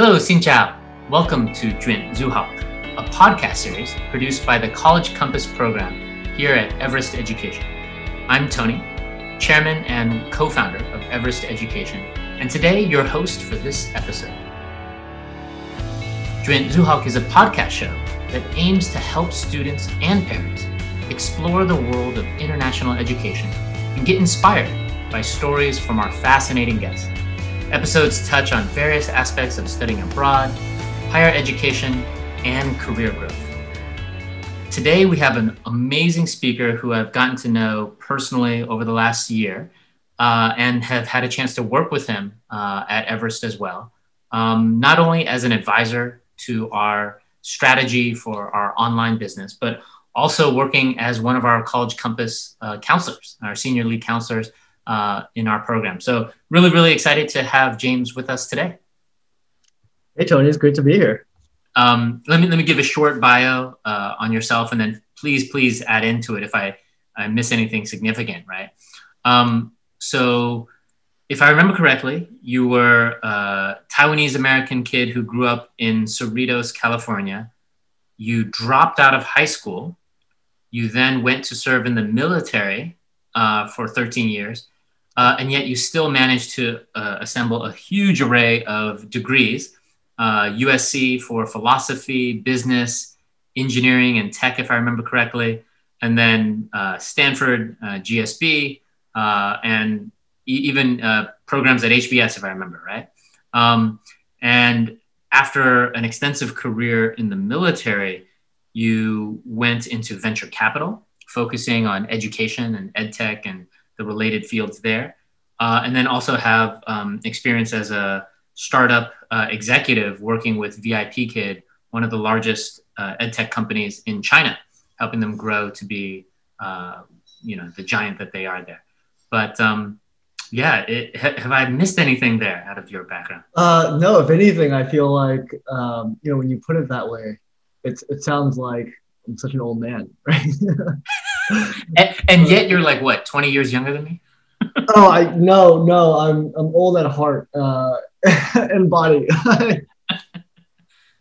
Hello, Xin Chao. Welcome to Juan Zuhao, a podcast series produced by the College Compass program here at Everest Education. I'm Tony, chairman and co founder of Everest Education, and today your host for this episode. Juan Zuhao is a podcast show that aims to help students and parents explore the world of international education and get inspired by stories from our fascinating guests. Episodes touch on various aspects of studying abroad, higher education, and career growth. Today, we have an amazing speaker who I've gotten to know personally over the last year uh, and have had a chance to work with him uh, at Everest as well, um, not only as an advisor to our strategy for our online business, but also working as one of our College Compass uh, counselors, our senior lead counselors uh, in our program. So really, really excited to have James with us today. Hey Tony, it's great to be here. Um, let me let me give a short bio uh, on yourself, and then please please add into it if I, I miss anything significant. Right. Um, so, if I remember correctly, you were a Taiwanese American kid who grew up in Cerritos, California. You dropped out of high school. You then went to serve in the military uh, for 13 years uh, and yet you still managed to uh, assemble a huge array of degrees USC uh, for philosophy, business, engineering, and tech, if I remember correctly, and then uh, Stanford, uh, GSB, and e- even programs at HBS, if I remember right. Um, and after an extensive career in the military, you went into venture capital, focusing on education and ed tech and the related fields there. Uh, and then also have um, experience as a startup uh, executive working with VIPKid, one of the largest uh, ed tech companies in China, helping them grow to be, uh, you know, the giant that they are there. But um, yeah, it, have I missed anything there out of your background? Uh, no, if anything, I feel like um, you know when you put it that way, it's it sounds like I'm such an old man, right? and, and, yet you're like what 20 years younger than me? Oh i no no i'm i'm old at heart uh and body. Okay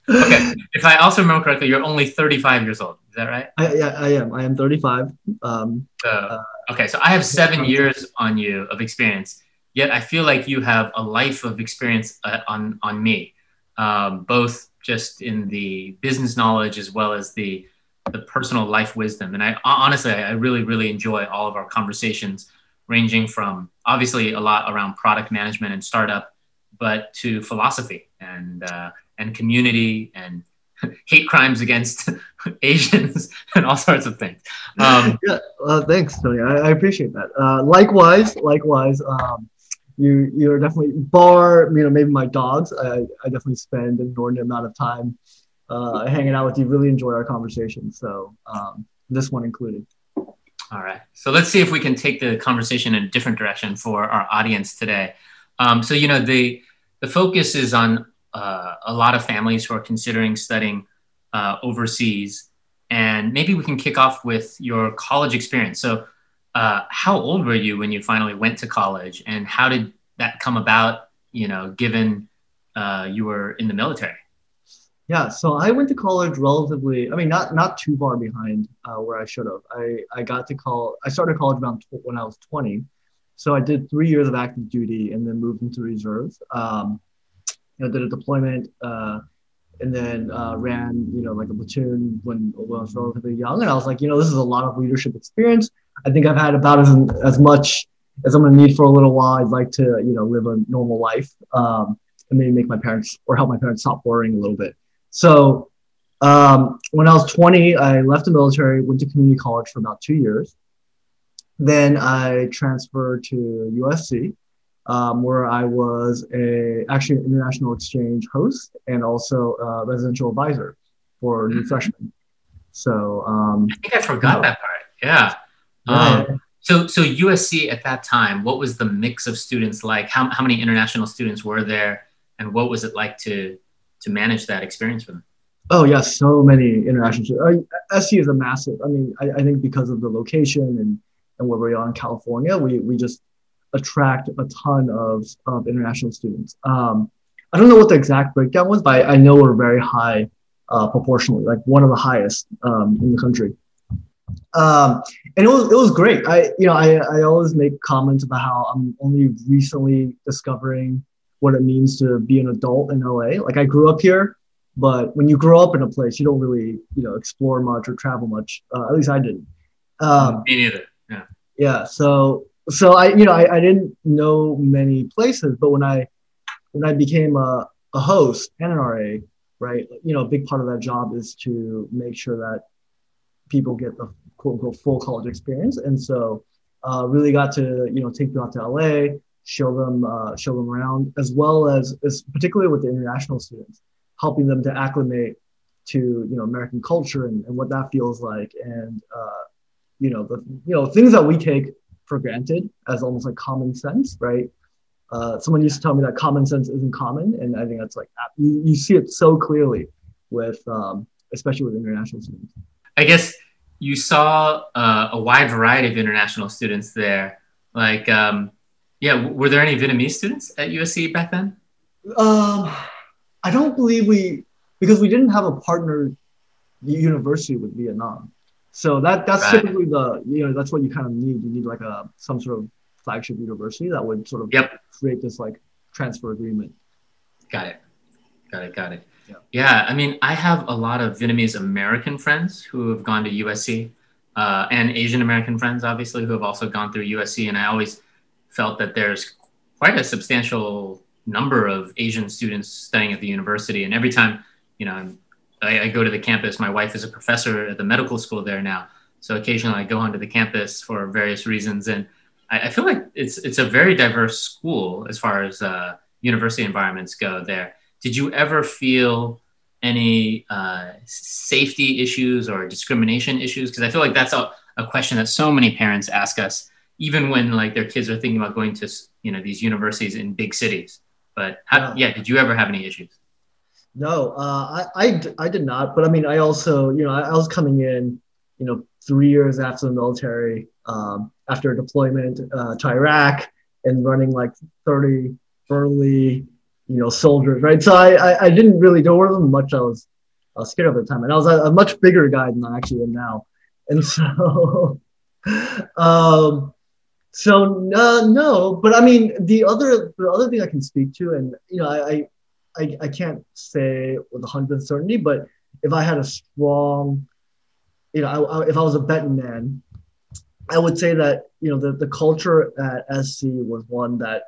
if i also remember correctly you're only 35 years old is that right? I, yeah i am i am 35 um uh, okay so i have seven years on you of experience yet i feel like you have a life of experience uh, on on me um, both just in the business knowledge as well as the the personal life wisdom. And I honestly, I really, really enjoy all of our conversations, ranging from obviously a lot around product management and startup, but to philosophy and uh, and community and hate crimes against Asians and all sorts of things. Um, yeah, uh, thanks, Tony. I, I appreciate that. Uh, likewise, likewise. Um, you you're definitely bar you know maybe my dogs. I, I definitely spend an inordinate amount of time uh, hanging out with you. Really enjoy our conversation. So um, this one included. All right. So let's see if we can take the conversation in a different direction for our audience today. Um, so you know the the focus is on uh, a lot of families who are considering studying uh, overseas, and maybe we can kick off with your college experience. So, uh, how old were you when you finally went to college, and how did that come about? You know, given uh, you were in the military. Yeah, so I went to college relatively. I mean, not not too far behind uh, where I should have. I I got to call. I started college around tw- when I was 20, so I did three years of active duty and then moved into reserves. Um, you know, did a deployment uh, and then uh, ran you know like a platoon when, when I was relatively young, and I was like, you know, this is a lot of leadership experience. I think I've had about as as much as I'm gonna need for a little while. I'd like to you know live a normal life um, and maybe make my parents or help my parents stop worrying a little bit. So um, when I was 20, I left the military, went to community college for about two years. Then I transferred to USC, um, where I was a actually an international exchange host and also a residential advisor for new mm-hmm. freshmen. So um, I think I forgot that part. Yeah. yeah. Um, so so USC at that time, what was the mix of students like? How how many international students were there, and what was it like to to manage that experience for them? Oh yes, so many international. Uh, SC is a massive. I mean, I, I, think because of the location and and where we are in California, we we just attract a ton of of international students. Um, I don't know what the exact breakdown was, but I, I know we're very high uh, proportionally, like one of the highest um, in the country. Um, and it was it was great. I you know I I always make comments about how I'm only recently discovering what it means to be an adult in LA. Like I grew up here, but when you grow up in a place, you don't really you know explore much or travel much. Uh, at least I didn't. Um, Me neither. Yeah. Yeah. So so I you know I, I didn't know many places, but when I when I became a, a host and an RA, right, you know, a big part of that job is to make sure that people get the quote unquote full college experience. And so uh, really got to, you know, take them out to LA, show them, uh, show them around, as well as, as particularly with the international students, helping them to acclimate to, you know, American culture and, and what that feels like. And, uh, you know, the, you know, things that we take for granted as almost like common sense, right? Uh, someone used to tell me that common sense isn't common, and I think that's like you, you see it so clearly with, um, especially with international students. I guess you saw uh, a wide variety of international students there. Like, um, yeah, were there any Vietnamese students at USC back then? Um, I don't believe we, because we didn't have a partner university with Vietnam. So that that's right. typically the you know that's what you kind of need. You need like a some sort of flagship university that would sort of yep. create this like transfer agreement. Got it. Got it. Got it. Yeah. yeah. I mean, I have a lot of Vietnamese American friends who have gone to USC uh, and Asian American friends, obviously, who have also gone through USC. And I always felt that there's quite a substantial number of Asian students studying at the university. And every time, you know, I, I go to the campus, my wife is a professor at the medical school there now. So occasionally I go onto the campus for various reasons. And I, I feel like it's, it's a very diverse school as far as uh, university environments go there did you ever feel any uh, safety issues or discrimination issues? Because I feel like that's a, a question that so many parents ask us, even when like their kids are thinking about going to you know these universities in big cities. But how, yeah. yeah, did you ever have any issues? No, uh, I, I, I did not. But I mean, I also, you know, I, I was coming in, you know, three years after the military, um, after a deployment uh, to Iraq and running like 30 burly you know, soldiers, right? So I, I, I didn't really, there wasn't much I was, I was scared of the time. And I was a, a much bigger guy than I actually am now. And so, um, so uh, no, but I mean, the other, the other thing I can speak to, and, you know, I, I, I can't say with a 100 certainty, but if I had a strong, you know, I, I, if I was a betting man, I would say that, you know, the, the culture at SC was one that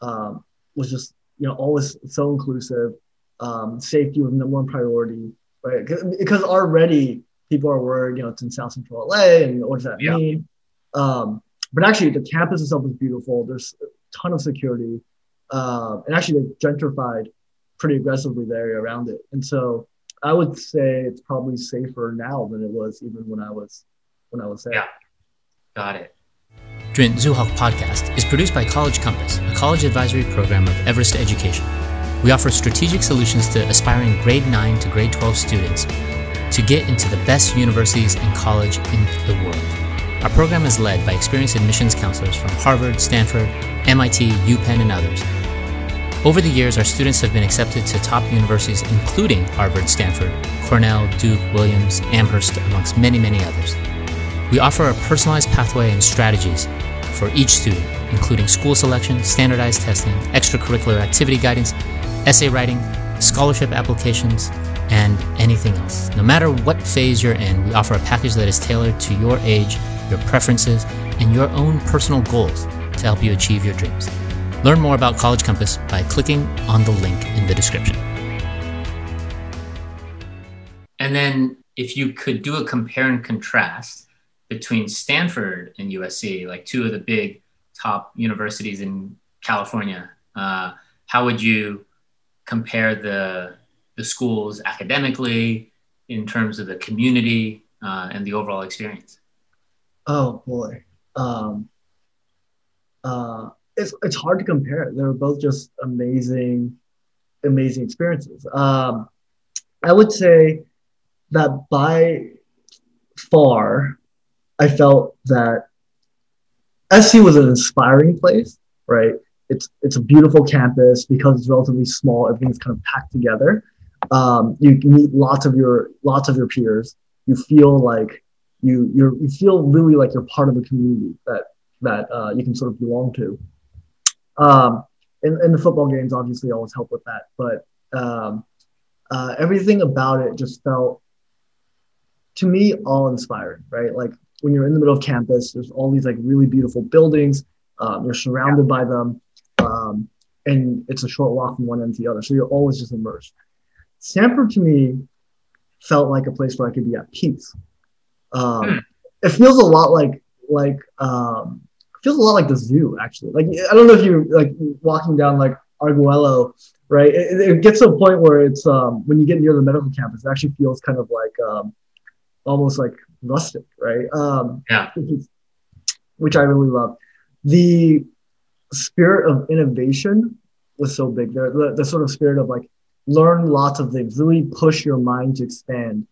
um, was just you know, always so inclusive. Um, safety was number one priority, right? Because already people are worried, you know, it's in South Central LA, and what does that yeah. mean? Um, but actually, the campus itself is beautiful. There's a ton of security, uh, and actually, they gentrified pretty aggressively the area around it. And so, I would say it's probably safer now than it was even when I was when I was there. Yeah, got it. Drin Zuhawk podcast is produced by College Compass, a college advisory program of Everest Education. We offer strategic solutions to aspiring grade 9 to grade 12 students to get into the best universities and college in the world. Our program is led by experienced admissions counselors from Harvard, Stanford, MIT, UPenn, and others. Over the years, our students have been accepted to top universities including Harvard, Stanford, Cornell, Duke, Williams, Amherst, amongst many, many others. We offer a personalized pathway and strategies for each student, including school selection, standardized testing, extracurricular activity guidance, essay writing, scholarship applications, and anything else. No matter what phase you're in, we offer a package that is tailored to your age, your preferences, and your own personal goals to help you achieve your dreams. Learn more about College Compass by clicking on the link in the description. And then, if you could do a compare and contrast between Stanford and USC, like two of the big top universities in California, uh, how would you compare the the schools academically in terms of the community uh, and the overall experience? Oh boy, um, uh, it's it's hard to compare. They're both just amazing, amazing experiences. Um, I would say that by far I felt that SC was an inspiring place, right? it's it's a beautiful campus because it's relatively small. Everything's kind of packed together. Um, you meet lots of your lots of your peers. You feel like you you you feel really like you're part of a community that that uh, you can sort of belong to. Um, and, and the football games obviously always help with that, but um, uh, everything about it just felt to me all inspiring, right? Like when you're in the middle of campus, there's all these like really beautiful buildings. Um, you're surrounded by them, um, and it's a short walk from one end to the other. So you're always just immersed. Stanford to me felt like a place where I could be at peace. Um, hmm. It feels a lot like like um, feels a lot like the zoo actually. Like I don't know if you like walking down like Arguello, right? It, it, gets to a point where it's um, when you get near the medical campus, it actually feels kind of like um, almost like rustic, right? Um, yeah. Which I really love. The spirit of innovation was so big. The, the, the, sort of spirit of like learn lots of things, really push your mind to expand,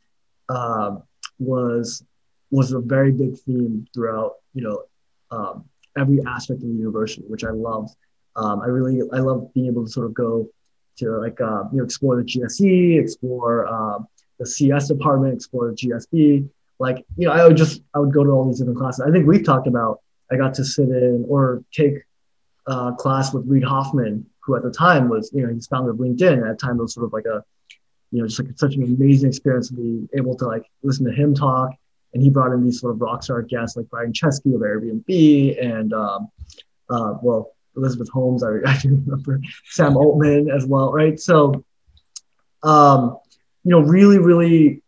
uh, was was a very big theme throughout. You know, um, every aspect of the university, which I love. Um, I really I love being able to sort of go to like uh, you know explore the GSE, explore um, the CS department, explore the GSB. Like you know, I would just I would go to all these different classes. I think we've talked about. I got to sit in or take a class with Reid Hoffman, who at the time was you know he's founder of LinkedIn. At the time, it was sort of like a you know just like such an amazing experience to be able to like listen to him talk and he brought in these sort of rock star guests like Brian Chesky of Airbnb and um, uh, well Elizabeth Holmes. I, I remember Sam Altman as well, right? So, um, you know, really, really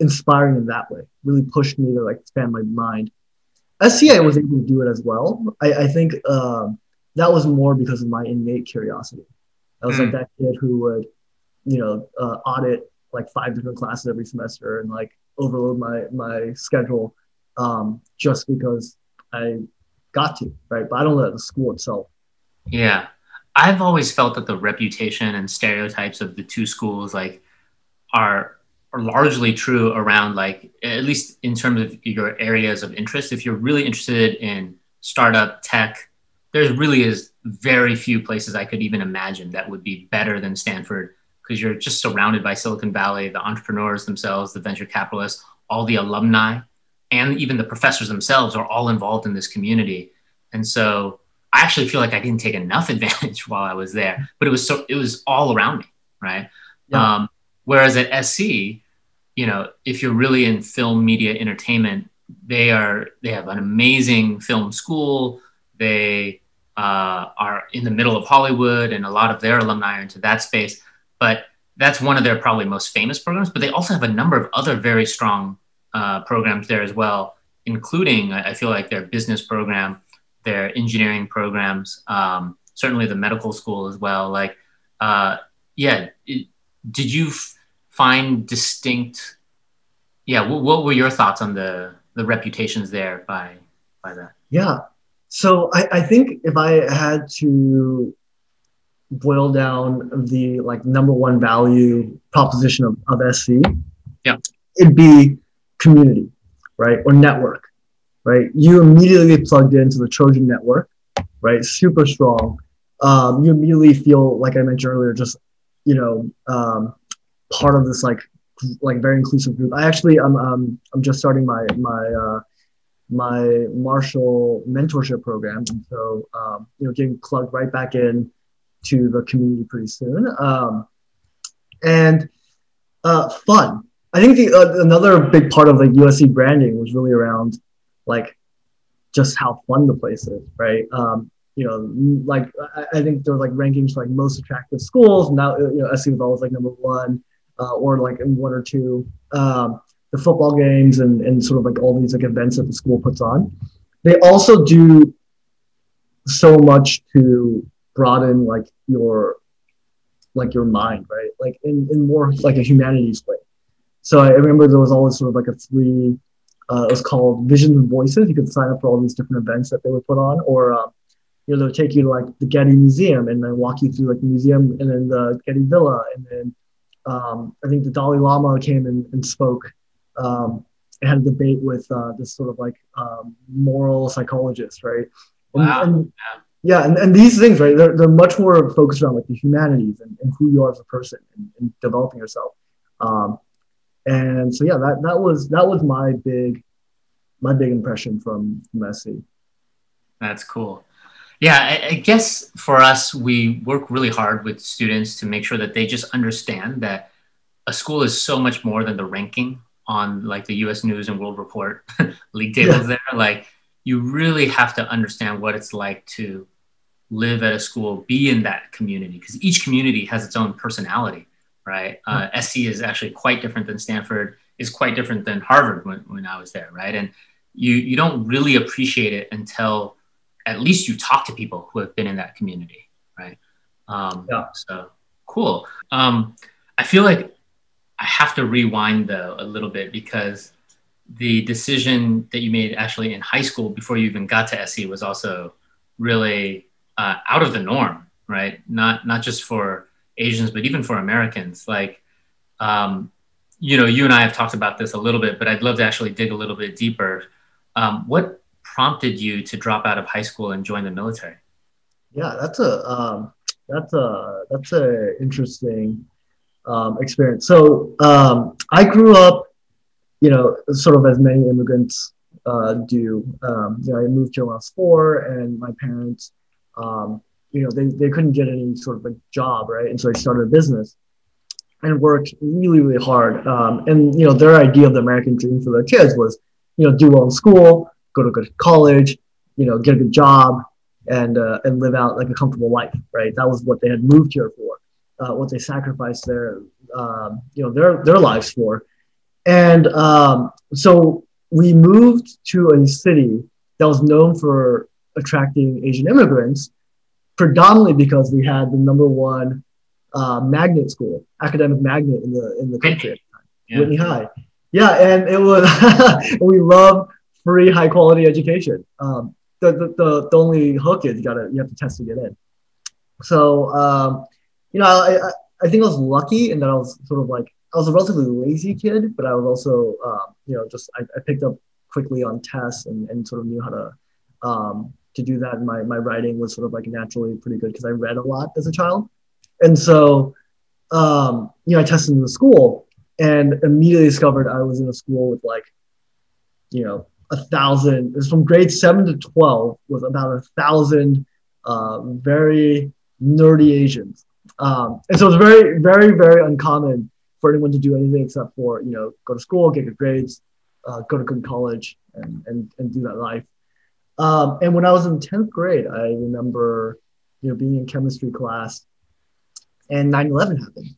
inspiring in that way. Really pushed me to like expand my mind. SCA was able to do it as well. I, I think uh, that was more because of my innate curiosity. I was like that kid who would, you know, uh, audit like five different classes every semester and like overload my my schedule um, just because I got to, right? But I don't let the school itself. Yeah. I've always felt that the reputation and stereotypes of the two schools like are are largely true around like at least in terms of your areas of interest. If you're really interested in startup tech, there really is very few places I could even imagine that would be better than Stanford because you're just surrounded by Silicon Valley, the entrepreneurs themselves, the venture capitalists, all the alumni, and even the professors themselves are all involved in this community. And so I actually feel like I didn't take enough advantage while I was there, but it was so it was all around me, right? Yeah. Um, whereas at SC, you know, if you're really in film, media, entertainment, they are they have an amazing film school. They uh, are in the middle of Hollywood, and a lot of their alumni are into that space but that's one of their probably most famous programs. But they also have a number of other very strong uh, programs there as well, including I feel like their business program, their engineering programs, um, certainly the medical school as well. Like, uh, yeah, it, did you f- find distinct? Yeah, w- what were your thoughts on the the reputations there by by that? Yeah, so I, I think if I had to boil down the like number one value proposition of, of SC, yeah, it'd be community, right? Or network, right? You immediately get plugged into the Trojan network, right? Super strong. Um, you immediately feel like I mentioned earlier, just you know, um, part of this like like very inclusive group. I actually I'm um, I'm just starting my my uh, my Marshall mentorship program, and so um, you know, getting plugged right back in to the community pretty soon. Um, and uh, fun. I think the uh, another big part of the USC branding was really around like just how fun the place is, right? Um, you know, like I, I think there were like rankings for like most attractive schools. Now, you know, SC was always like number one, uh, or like in one or two. Um, the football games and, and sort of like all these like events that the school puts on. They also do so much to broaden like your like your mind, right? Like in, in more like a humanities way. So I remember there was always sort of like a free, uh, it was called Visions and Voices. You could sign up for all these different events that they would put on, or uh, you know they'll take you to like the Getty Museum and then walk you through like the museum and then the Getty Villa, and then um, I think the Dalai Lama came and, and spoke. Um, and had a debate with uh, this sort of like um, moral psychologist, right? Wow. And, and, yeah, and, and these things, right? They're, they're much more focused around like the humanities and, and who you are as a person and, and developing yourself. Um, and so yeah, that that was that was my big my big impression from SC. That's cool. Yeah, I, I, guess for us, we work really hard with students to make sure that they just understand that a school is so much more than the ranking on like the U.S. News and World Report league tables. Yeah. There, like you really have to understand what it's like to live at a school, be in that community, because each community has its own personality, right? Uh, SC is actually quite different than Stanford, is quite different than Harvard when, when I was there, right? And you you don't really appreciate it until at least you talk to people who have been in that community, right? Um, yeah. So cool. Um, I feel like I have to rewind though a little bit because the decision that you made actually in high school before you even got to SC was also really uh, out of the norm, right? Not not just for Asians, but even for Americans. Like, um, you know, you and I have talked about this a little bit, but I'd love to actually dig a little bit deeper. Um, what prompted you to drop out of high school and join the military? Yeah, that's a um, that's a that's a interesting um, experience. So um, I grew up, you know, sort of as many immigrants uh, do. Um, you know, I moved here when I was four, and my parents, um, you know, they, they couldn't get any sort of a job, right? And so they started a business and worked really, really hard. Um, and you know, their idea of the American dream for their kids was, you know, do well in school, go to good college, you know, get a good job, and uh, and live out like a comfortable life, right? That was what they had moved here for uh, what they sacrificed their um, you know their their lives for and um, so we moved to a city that was known for attracting asian immigrants predominantly because we had the number one uh, magnet school academic magnet in the in the country yeah. whitney high. Yeah and it was we love free high quality education. Um, the, the, the, the only hook is you gotta you have to test to get in. So um, you know, I, I, I think I was lucky in that I was sort of like I was a relatively lazy kid, but I was also um, you know just I, I, picked up quickly on tests and, and sort of knew how to um, to do that. My my writing was sort of like naturally pretty good because I read a lot as a child, and so um, you know I tested in the school and immediately discovered I was in a school with like you know a thousand. It was from grade seven to twelve with about a thousand uh, very nerdy Asians um, and so it's very, very, very uncommon for anyone to do anything except for, you know, go to school, get good grades, uh, go to good college, and, and, and do that life. Um, and when I was in 10th grade, I remember, you know, being in chemistry class and 9 11 happened.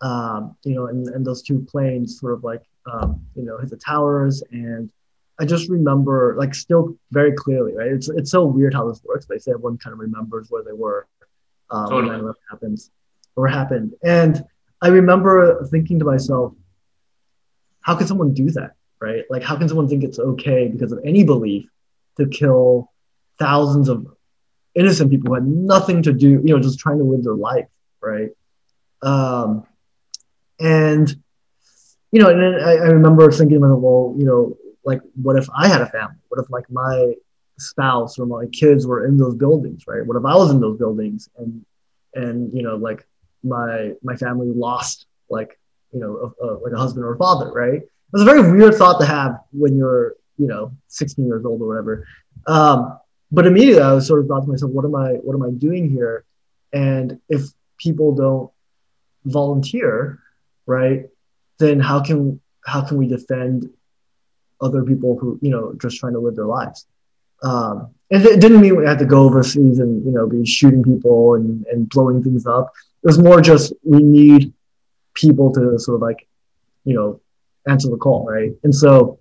Um, you know, and, and those two planes sort of like, um, you know, hit the towers. And I just remember, like, still very clearly, right? It's, it's so weird how this works. They say everyone kind of remembers where they were um, totally. when 9-11 happens or happened. And I remember thinking to myself, how can someone do that? Right? Like, how can someone think it's okay because of any belief to kill thousands of innocent people who had nothing to do, you know, just trying to live their life, right? Um, and you know, and I, I remember thinking, about, well, you know, like, what if I had a family? What if like my spouse or my kids were in those buildings, right? What if I was in those buildings and and you know like my my family lost like you know a, a, like a husband or a father, right? It was a very weird thought to have when you're you know 16 years old or whatever. Um, but immediately I was sort of thought to myself, what am I what am I doing here? And if people don't volunteer, right, then how can how can we defend other people who you know just trying to live their lives? Um, and it didn't mean we had to go overseas and you know be shooting people and, and blowing things up. It was more just we need people to sort of like, you know, answer the call, right? And so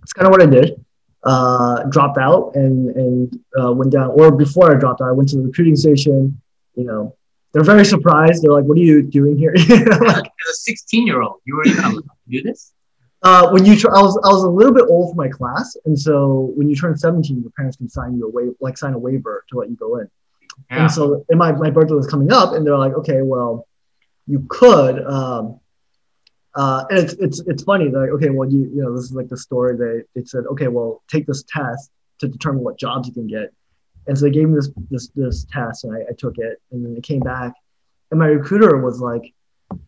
that's kind of what I did. Uh, dropped out and and uh, went down. Or before I dropped out, I went to the recruiting station. You know, they're very surprised. They're like, "What are you doing here?" like, As a 16 year old, you were even allowed to do this. Uh, when you, tr- I was, I was a little bit old for my class, and so when you turn 17, your parents can sign you a waiver, like sign a waiver to let you go in. Yeah. And so, and my, my birthday was coming up, and they're like, okay, well, you could. Um, uh, and it's it's it's funny. Like, okay, well, you you know, this is like the story. They they said, okay, well, take this test to determine what jobs you can get. And so they gave me this this this test, and I, I took it, and then it came back, and my recruiter was like,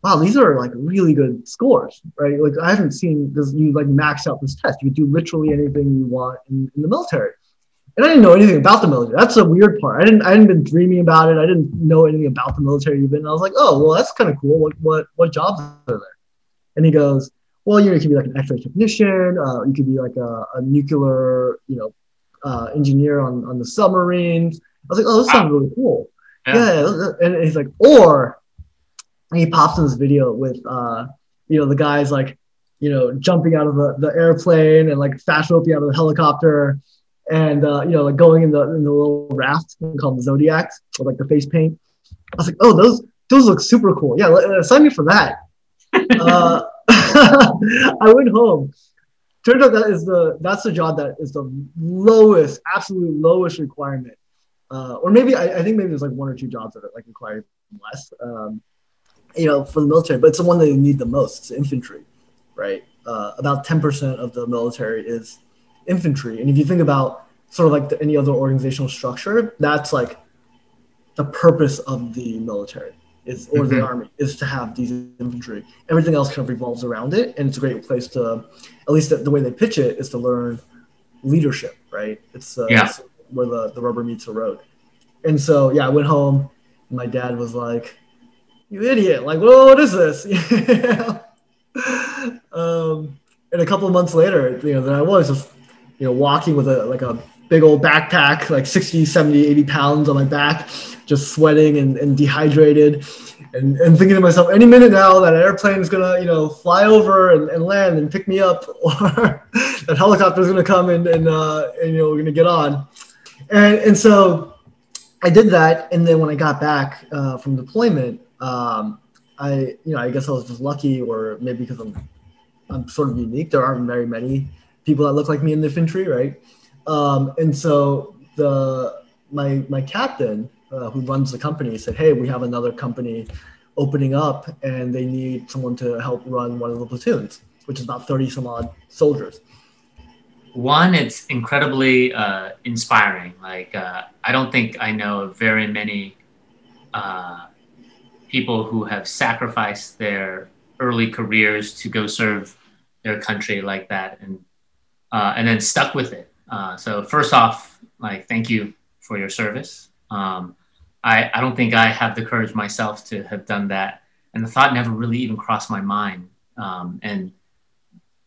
"Wow, these are like really good scores, right? Like I haven't seen this. You like max out this test. You do literally anything you want in, in the military." And I didn't know anything about the military. That's the weird part. I didn't. I hadn't been dreaming about it. I didn't know anything about the military even. I was like, "Oh, well, that's kind of cool. What what what jobs are there?" And he goes, "Well, you know, you could be like an X-ray technician. Uh, you could be like a, a nuclear, you know, uh, engineer on, on the submarines. I was like, oh, this sounds really cool. Yeah. yeah. And he's like, or he pops in this video with, uh, you know, the guys like, you know, jumping out of the, the airplane and like fast roping out of the helicopter and, uh, you know, like going in the, in the little raft called the Zodiacs with like the face paint. I was like, oh, those, those look super cool. Yeah. Uh, sign me for that. Uh, I went home turns out that is the that's the job that is the lowest, absolute lowest requirement. Uh, or maybe I, I, think maybe there's like one or two jobs that are like require less. Um, you know, for the military, but it's the one that you need the most. It's infantry, right? Uh, about 10% of the military is infantry, and if you think about sort of like the, any other organizational structure, that's like the purpose of the military is or mm-hmm. the army is to have these infantry. Everything else kind of revolves around it, and it's a great place to, at least the, the way they pitch it is to learn leadership. Right? It's, uh, yeah. it's where the, the rubber meets the road. And so yeah, I went home. And my dad was like, "You idiot! Like, well, what is this?" um, and a couple of months later, you know, then I was just, you know, walking with a like a big old backpack, like 60, 70, 80 pounds on my back, just sweating and, and dehydrated and, and thinking to myself, any minute now that airplane is gonna, you know, fly over and, and land and pick me up, or that helicopter is gonna come and, and, uh, and, you know, we're gonna get on. And, and so I did that. And then when I got back uh, from deployment, um, I, you know, I guess I was just lucky or maybe because I'm, I'm sort of unique. There aren't very many people that look like me in the infantry, right? Um, and so the my my captain uh, who runs the company said, "Hey, we have another company opening up, and they need someone to help run one of the platoons, which is about thirty some odd soldiers." One, it's incredibly uh, inspiring. Like uh, I don't think I know very many uh, people who have sacrificed their early careers to go serve their country like that, and uh, and then stuck with it uh, so first off, like thank you for your service. Um, I, I don't think I have the courage myself to have done that, and the thought never really even crossed my mind. Um, and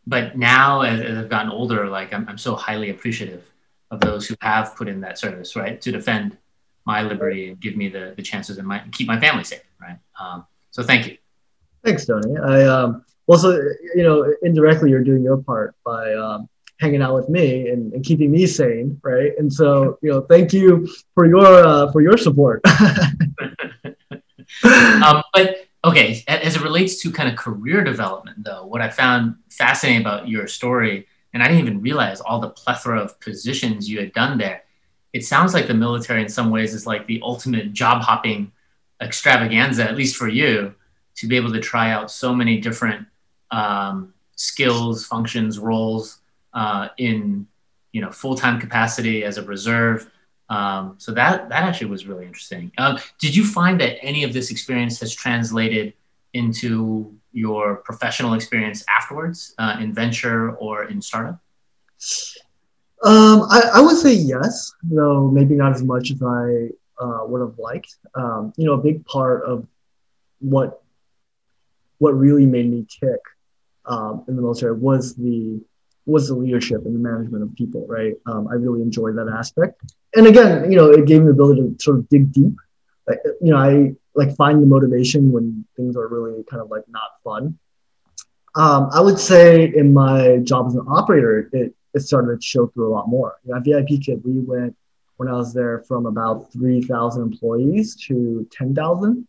but now, as, as, I've gotten older, like I'm, I'm so highly appreciative of those who have put in that service, right, to defend my liberty and give me the, the chances and my, keep my family safe, right. Um, so thank you. Thanks, Tony. I um, also, you know, indirectly, you're doing your part by um, hanging out with me and, and keeping me sane, right? And so, you know, thank you for your uh, for your support. um, but okay, as it relates to kind of career development, though, what I found fascinating about your story, and I didn't even realize all the plethora of positions you had done there. It sounds like the military, in some ways, is like the ultimate job hopping extravaganza, at least for you, to be able to try out so many different um, skills, functions, roles uh, in you know full time capacity as a reserve. Um, so that that actually was really interesting. Um, did you find that any of this experience has translated into your professional experience afterwards uh, in venture or in startup? Um, I, I, would say yes, though maybe not as much as I uh, would have liked. Um, you know, a big part of what what really made me tick um, in the military was the was the leadership and the management of people, right? Um, I really enjoyed that aspect. And again, you know, it gave me the ability to sort of dig deep. Like, you know, I like find the motivation when things are really kind of like not fun. Um, I would say in my job as an operator, it, it started to show through a lot more. You know, at VIPKid, we went when I was there from about 3,000 employees to 10,000,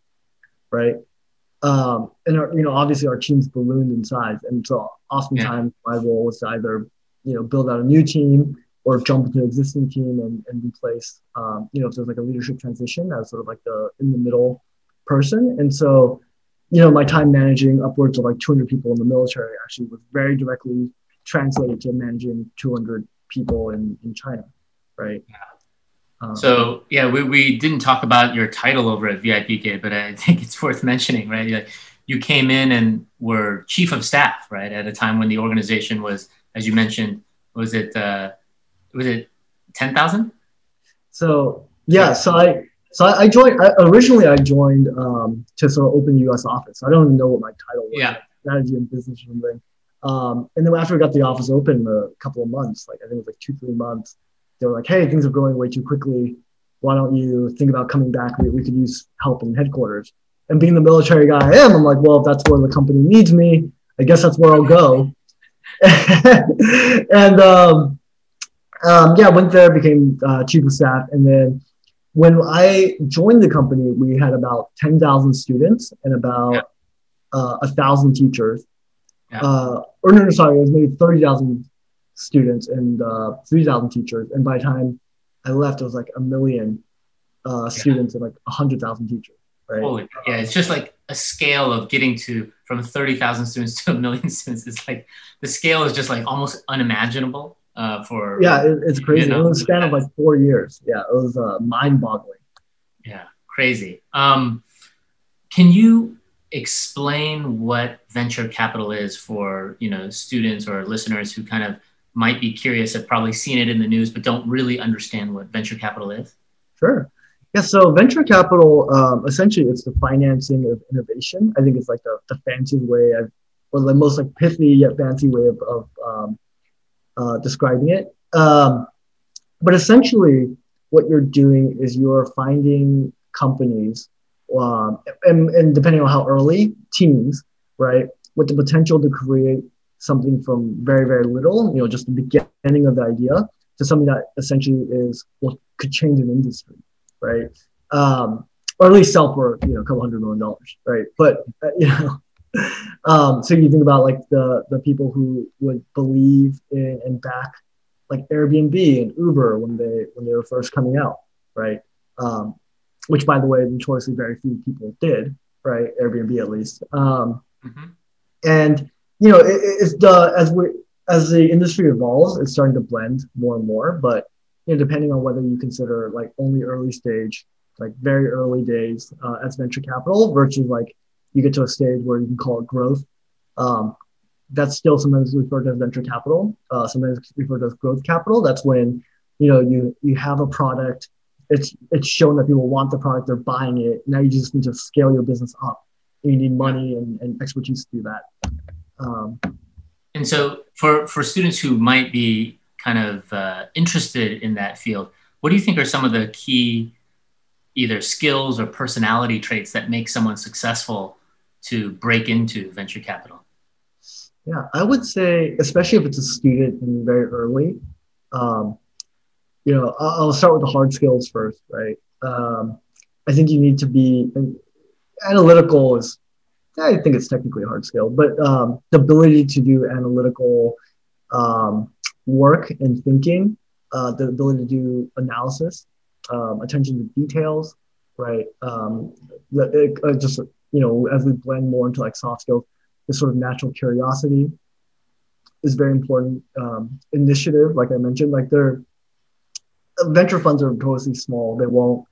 right? Um, and our, you know, obviously our teams ballooned in size, and so oftentimes yeah. my role was to either you know build out a new team or jump into an existing team and, and replace um, you know if there's like a leadership transition as sort of like the in the middle person. And so, you know, my time managing upwards of like 200 people in the military actually was very directly translated to managing 200 people in in China, right? Yeah. Um, So yeah, we, we didn't talk about your title over at VIPK, but I think it's worth mentioning, right? You, you came in and were chief of staff, right, at a time when the organization was, as you mentioned, was it uh, was it ten thousand? So yeah, so I so I, I joined I, originally. I joined um, to sort of open the U.S. office. I don't even know what my title was. Yeah. strategy and business or something. Um, and then after we got the office open a couple of months, like I think it was like two three months, they were like, "Hey, things are growing way too quickly. Why don't you think about coming back? We, we could use help in headquarters." And being the military guy I am, I'm like, "Well, if that's where the company needs me, I guess that's where I'll go." and um, um, yeah, went there, became uh, chief of staff, and then when I joined the company, we had about ten thousand students and about Yeah. uh, a thousand teachers. Yeah. Uh, or no, no, sorry, it was maybe thirty thousand students and uh, three thousand teachers. And by the time I left, it was like a million uh, students and like a hundred thousand teachers. Right. Holy, yeah, it's just like a scale of getting to from thirty thousand students to a million students. It's like the scale is just like almost unimaginable uh, for yeah, it, it's crazy. know, it was a span of like four years. Yeah, it was uh, mind-boggling. Yeah, crazy. Um, can you explain what venture capital is for you know students or listeners who kind of might be curious, have probably seen it in the news, but don't really understand what venture capital is? Sure. Yeah, so venture capital, um, essentially, it's the financing of innovation. I think it's like the, the fancy way, of, or the most like pithy yet fancy way of, of um, uh, describing it. Um, but essentially, what you're doing is you're finding companies, um, and, and depending on how early, teams, right, with the potential to create something from very, very little, you know, just the beginning of the idea to something that essentially is, well, could change an industry right? Um, or at least sell for you know a couple hundred million dollars, right? But uh, you know, um, so you think about like the the people who would believe in and back like Airbnb and Uber when they when they were first coming out, right? Um, which, by the way, notoriously very few people did, right? Airbnb at least. Um, Mhm. and you know, it, it- it's the as we as the industry evolves, it's starting to blend more and more, but you know, depending on whether you consider like only early stage, like very early days uh, as venture capital versus like you get to a stage where you can call it growth. Um, that's still sometimes referred to as venture capital. Uh, sometimes referred to as growth capital. That's when you know you you have a product. It's it's shown that people want the product. They're buying it. Now you just need to scale your business up. You need money and, and expertise to do that. Um, And so, for for students who might be kind of uh, interested in that field, what do you think are some of the key either skills or personality traits that make someone successful to break into venture capital? Yeah, I would say, especially if it's a student and very early, um, you know, I'll, start with the hard skills first, right? Um, I think you need to be analytical is, I think it's technically a hard skill, but um, the ability to do analytical um, work and thinking, uh, the ability to do analysis, um, attention to details, right? Um, it, uh, just you know, as we blend more into like soft skills, this sort of natural curiosity is very important. Um, initiative, like I mentioned, like they're venture funds are notoriously small. They won't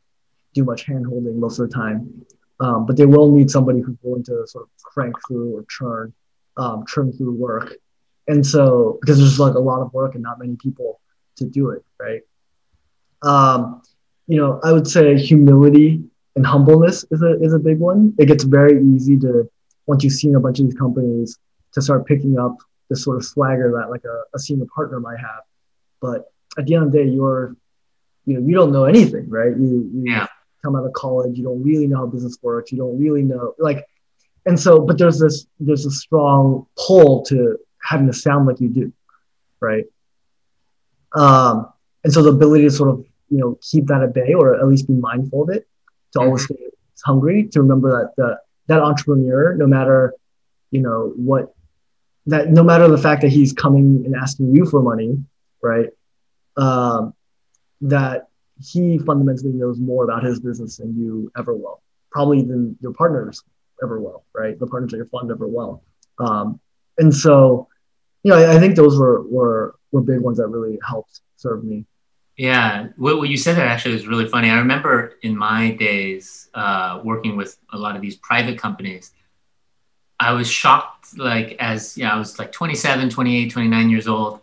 do much hand holding most of the time, um, but they will need somebody who's willing to sort of crank through or churn, um, trim through work. And so, because there's like a lot of work and not many people to do it, right? Um, you know, I would say humility and humbleness is a is a big one. It gets very easy to once you've seen a bunch of these companies to start picking up this sort of swagger that like a, a senior partner might have. But at the end of the day, you're you know you don't know anything, right? You, you Yeah. Come out of college, you don't really know how business works. You don't really know like, and so but there's this there's a strong pull to having to sound like you do, right? Um, and so the ability to sort of you know keep that at bay or at least be mindful of it, to always stay hungry, to remember that the that entrepreneur, no matter you know what that no matter the fact that he's coming and asking you for money, right? Um, that he fundamentally knows more about his business than you ever will, probably than your partners ever will, right? The partners at your fund ever will. Um, and so, you know, I, I think those were, were were big ones that really helped serve me. Yeah, what, what you said there actually was really funny. I remember in my days uh, working with a lot of these private companies, I was shocked, like, as yeah, I was like 27, 28, 29 years old.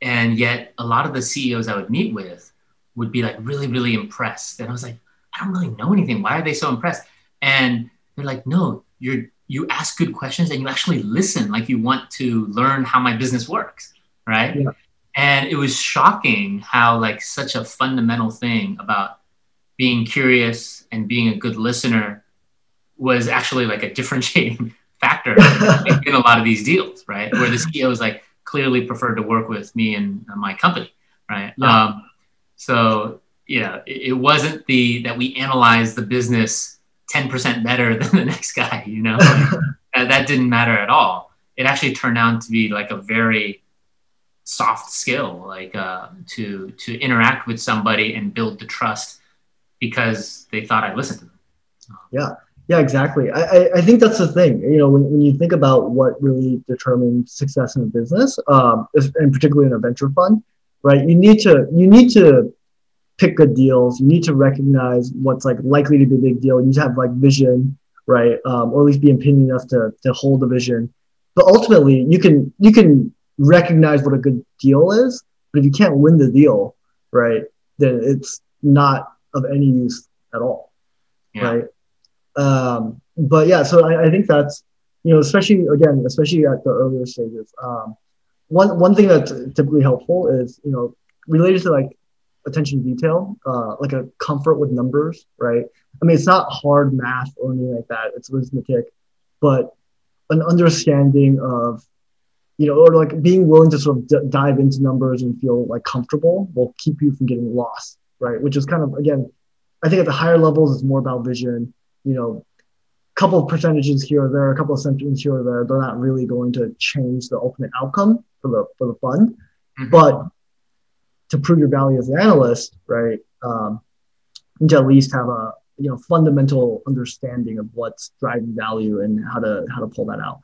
And yet, a lot of the CEOs I would meet with would be like really, really impressed. And I was like, I don't really know anything. Why are they so impressed? And they're like, no, you're you ask good questions and you actually listen like you want to learn how my business works right yeah. and it was shocking how like such a fundamental thing about being curious and being a good listener was actually like a differentiating factor in a lot of these deals right where the CEO ceos like clearly preferred to work with me and my company right yeah. um, so yeah it, it wasn't the that we analyzed the business 10% better than the next guy, you know? that, that didn't matter at all. It actually turned out to be like a very soft skill, like uh, to, to interact with somebody and build the trust because they thought I listened to them. Yeah. Yeah, exactly. I, I, I think that's the thing. You know, when, when you think about what really determines success in a business, um, and particularly in a venture fund, right? You need to you need to pick good deals. You need to recognize what's like likely to be a big deal. You need to have like vision, right? Um, or at least be opinion enough to, to hold the vision. But ultimately, you can you can recognize what a good deal is. But if you can't win the deal, right, then it's not of any use at all, yeah. right? Um, but yeah, so I, I, think that's you know, especially again, especially at the earlier stages. Um, one one thing that's typically helpful is you know related to like attention to detail, uh, like a comfort with numbers, right? I mean, it's not hard math or anything like that. It's arithmetic, but an understanding of, you know, or like being willing to sort of d- dive into numbers and feel like comfortable will keep you from getting lost, right? Which is kind of again, I think at the higher levels, it's more about vision. You know, couple of percentages here or there, a couple of cents here or there. They're not really going to change the ultimate outcome for the for the fund, mm-hmm. but to prove your value as an analyst, right? Um, you need to at least have a you know fundamental understanding of what's driving value and how to how to pull that out.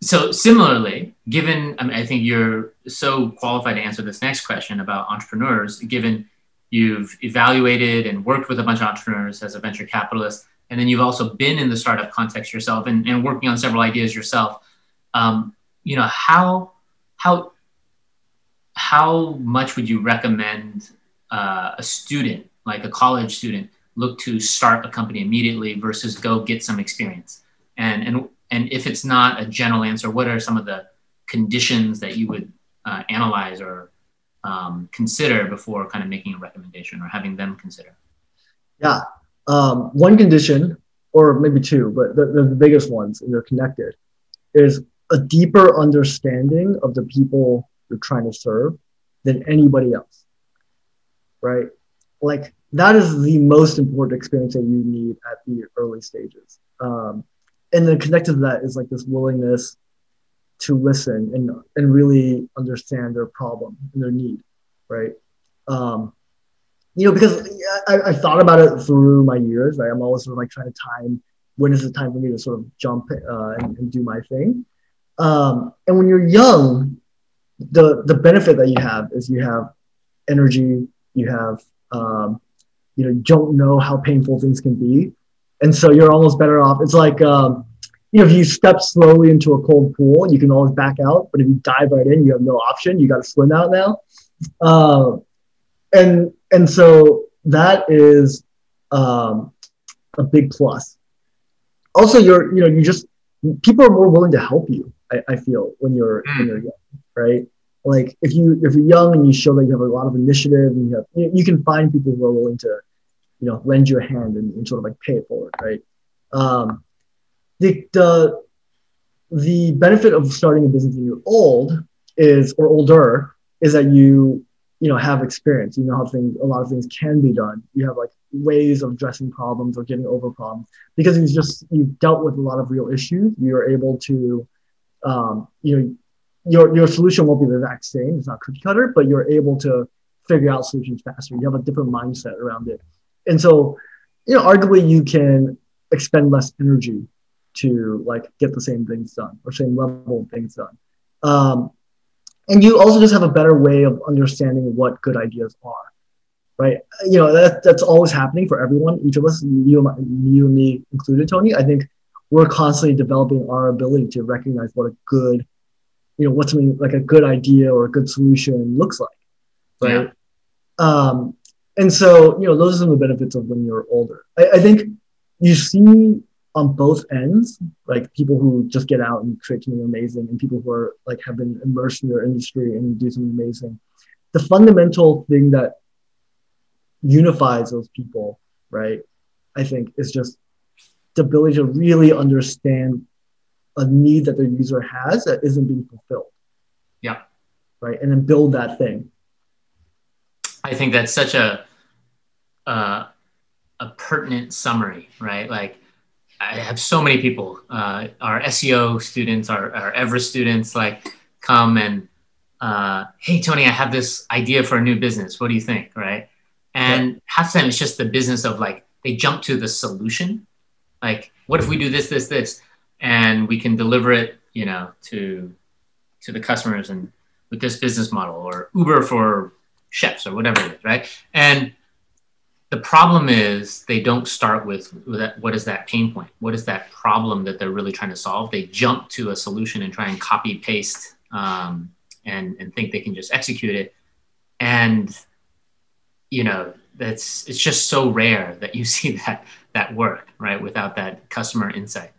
So similarly, given I, mean, I think you're so qualified to answer this next question about entrepreneurs, given you've evaluated and worked with a bunch of entrepreneurs as a venture capitalist, and then you've also been in the startup context yourself and, and working on several ideas yourself. Um, you know how how how much would you recommend uh, a student, like a college student, look to start a company immediately versus go get some experience? And and and if it's not a general answer, what are some of the conditions that you would uh, analyze or um, consider before kind of making a recommendation or having them consider? Yeah, um, one condition, or maybe two, but the, the biggest ones, and they're connected, is a deeper understanding of the people you're trying to serve than anybody else. Right? Like that is the most important experience that you need at the early stages. Um, and then connected to that is like this willingness to listen and, and really understand their problem and their need, right? Um, you know, because I, I've thought about it through my years. Right? I'm always sort of like trying to time when is the time for me to sort of jump uh, and, and, do my thing. Um, and when you're young, the the benefit that you have is you have energy, you have um, you know don't know how painful things can be, and so you're almost better off. It's like um, you know if you step slowly into a cold pool, you can always back out, but if you dive right in, you have no option. You got to swim out now, uh, and and so that is um, a big plus. Also, you're you know you just people are more willing to help you. I, I feel when you're when you're young right? Like if you if you're young and you show that you have a lot of initiative and you have you, you can find people who are willing to, you know, lend you a hand and, and sort of like pay it forward, right? Um, the the the benefit of starting a business when you're old is or older is that you you know have experience you know how things a lot of things can be done you have like ways of addressing problems or getting over problems because it's just you've dealt with a lot of real issues you're able to um, you know your your solution won't be the exact same. It's not cookie cutter, but you're able to figure out solutions faster. You have a different mindset around it, and so you know, arguably, you can expend less energy to like get the same things done or same level of things done. Um, and you also just have a better way of understanding what good ideas are. right? You know, that, that's always happening for everyone, each of us, you, you and me included, Tony. I think we're constantly developing our ability to recognize what a good, you know, what something like a good idea or a good solution looks like, right? Yeah. Um, and so, you know, those are some of the benefits of when you're older. I, I think you see on both ends, like people who just get out and create something amazing, and people who are like have been immersed in their industry and do something amazing. The fundamental thing that unifies those people, right? I think is just the ability to really understand a need that the user has that isn't being fulfilled. Yeah. Right. And then build that thing. I think that's such a uh, a pertinent summary, right? Like I have so many people, uh, our SEO students, our, our Everest students, like come and, uh, hey, Tony, I have this idea for a new business. What do you think? Right. And yeah. half the time it's just the business of like, they jump to the solution. Like, what if we do this, this, this, and we can deliver it, you know, to, to the customers and with this business model or Uber for chefs or whatever it is. Right. And, the problem is they don't start with what is that pain point? What is that problem that they're really trying to solve? They jump to a solution and try and copy paste um, and and think they can just execute it. And you know that's it's just so rare that you see that that work right without that customer insight.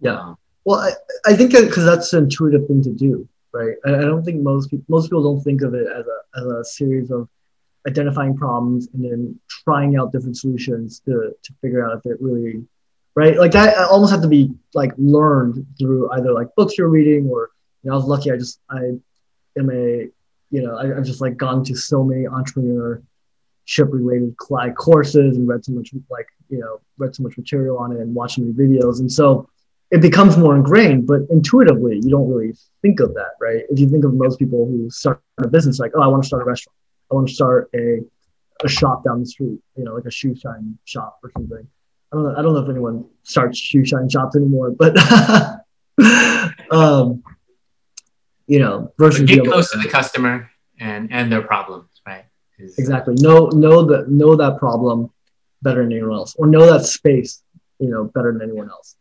Yeah. Um, well i, I think because that's an intuitive thing to do right? I, I don't think most people most people don't think of it as a as a series of identifying problems and then trying out different solutions to, to figure out if it really right? Like that almost have to be like learned through either like books you're reading or you know i was lucky i just i am a you know I, have just like gone to so many entrepreneurship related courses and read so much like you know read so much material on it and watching the videos. And so it becomes more ingrained but intuitively you don't really think of that right? If you think of most people who start a business like oh i want to start a restaurant I want to start a a shop down the street, you know, like a shoe shine shop or something. I don't know. I don't know if anyone starts shoe shine shops anymore, but um, you know, versus get close to the customer and and their problems, right? Is, exactly. Know know that know that problem better than anyone else, or know that space, you know, better than anyone else.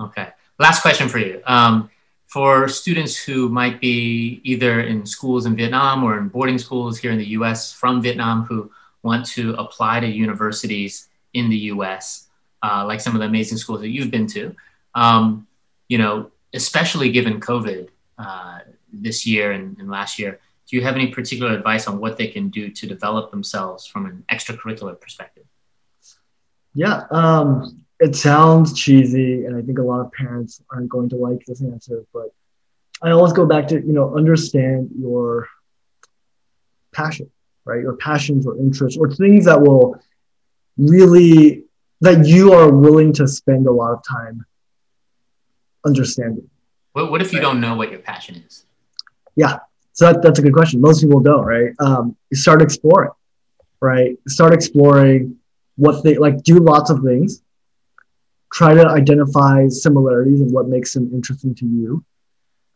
Okay. Last question for you. Um, for students who might be either in schools in Vietnam or in boarding schools here in the US from Vietnam who want to apply to universities in the US, uh, like some of the amazing schools that you've been to, um, you know, especially given COVID uh, this year and, and, last year, do you have any particular advice on what they can do to develop themselves from an extracurricular perspective? Yeah, um, it sounds cheesy, and I think a lot of parents aren't going to like this answer, but I always go back to you know understand your passion, right? Your passions or interests or things that will really that you are willing to spend a lot of time understanding. What, what if you right? don't know what your passion is? Yeah, so that, that's a good question. Most people don't, right? Um, start exploring, right? Start exploring what they like. Do lots of things try to identify similarities and what makes them interesting to you.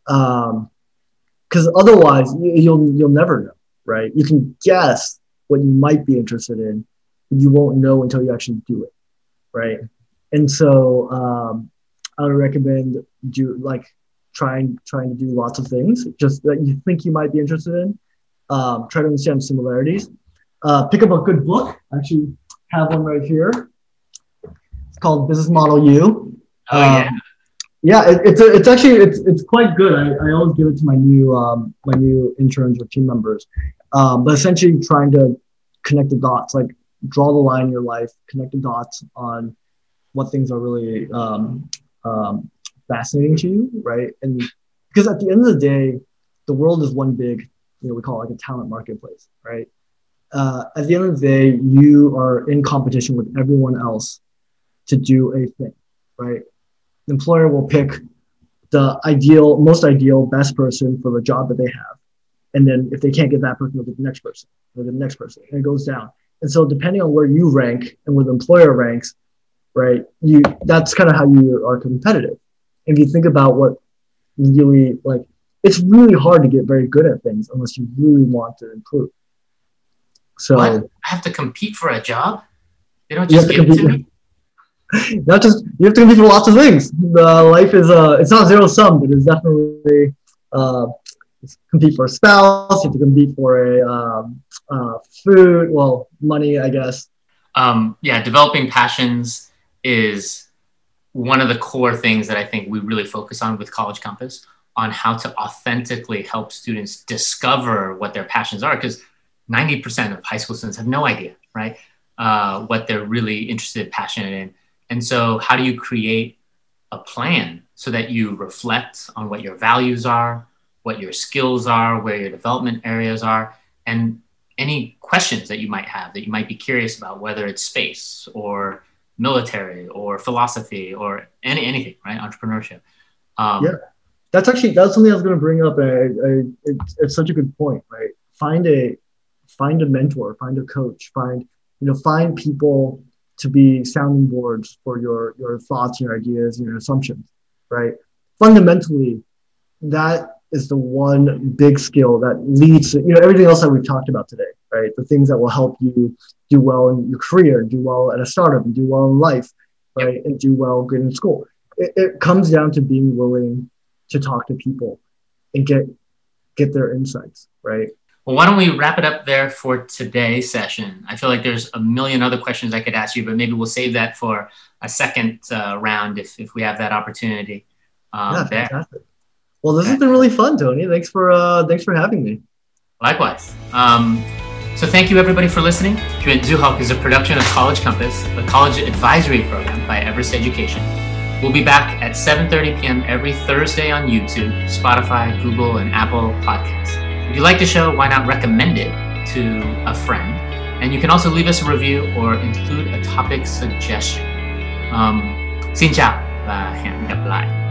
Because um, otherwise, you'll you'll never know, right? You can guess what you might be interested in, but you won't know until you actually do it, right? And so, um, I would recommend do like trying trying to do lots of things just that you think you might be interested in. Um, try to understand similarities. Uh, pick up a good book. I actually have one right here called Business Model You. Oh um, yeah. Yeah, it, it's a, it's actually it's it's quite good. I, I always give it to my new um, my new interns or team members. Um, but essentially, trying to connect the dots, like draw the line in your life, connect the dots on what things are really um, um, fascinating to you, right? And because at the end of the day, the world is one big, you know, we call it like a talent marketplace, right? Uh, at the end of the day, you are in competition with everyone else to do a thing, right? The employer will pick the ideal, most ideal, best person for the job that they have. And then if they can't get that person, they'll get the next person, or the next person, and it goes down. And so depending on where you rank and where the employer ranks, right, you that's kind of how you are competitive. If you think about what really like it's really hard to get very good at things unless you really want to improve. So what? I have to compete for a job. They don't just give it to me. not just you have to compete for lots of things. The life is uh it's not zero sum, but it's definitely uh compete for a spouse, you have to compete for a um, uh, food, well, money, I guess. um, yeah, developing passions is one of the core things that I think we really focus on with College Compass on how to authentically help students discover what their passions are. Because 90% of high school students have no idea, right? Uh, what they're really interested, passionate in. And so, how do you create a plan so that you reflect on what your values are, what your skills are, where your development areas are, and any questions that you might have that you might be curious about, whether it's space or military or philosophy or any anything, right? Entrepreneurship. Um, Yeah. That's actually that's something I was going to bring up. I, I, it's, it's such a good point, right? Find a find a mentor, find a coach, find you know find people to be sounding boards for your your thoughts, your ideas, your assumptions, right? Fundamentally, that is the one big skill that leads to you know everything else that we've talked about today, right? The things that will help you do well in your career, do well at a startup, and do well in life, right? And do well good in school. It, it comes down to being willing to talk to people and get get their insights, right? Well, why don't we wrap it up there for today's session? I feel like there's a million other questions I could ask you, but maybe we'll save that for a second uh, round if, if we have that opportunity. Um, yeah, there. fantastic. Well, this has been really fun, Tony. Thanks for uh, thanks for having me. Likewise. Um, so thank you everybody for listening. Juit Zuhok is a production of College Compass, the college advisory program by Everest Education. We'll be back at 7.30 p.m. every Thursday on YouTube, Spotify, Google, and Apple Podcasts. If you like the show, why not recommend it to a friend? And you can also leave us a review or include a topic suggestion. Um, xin chào và hẹn gặp lại.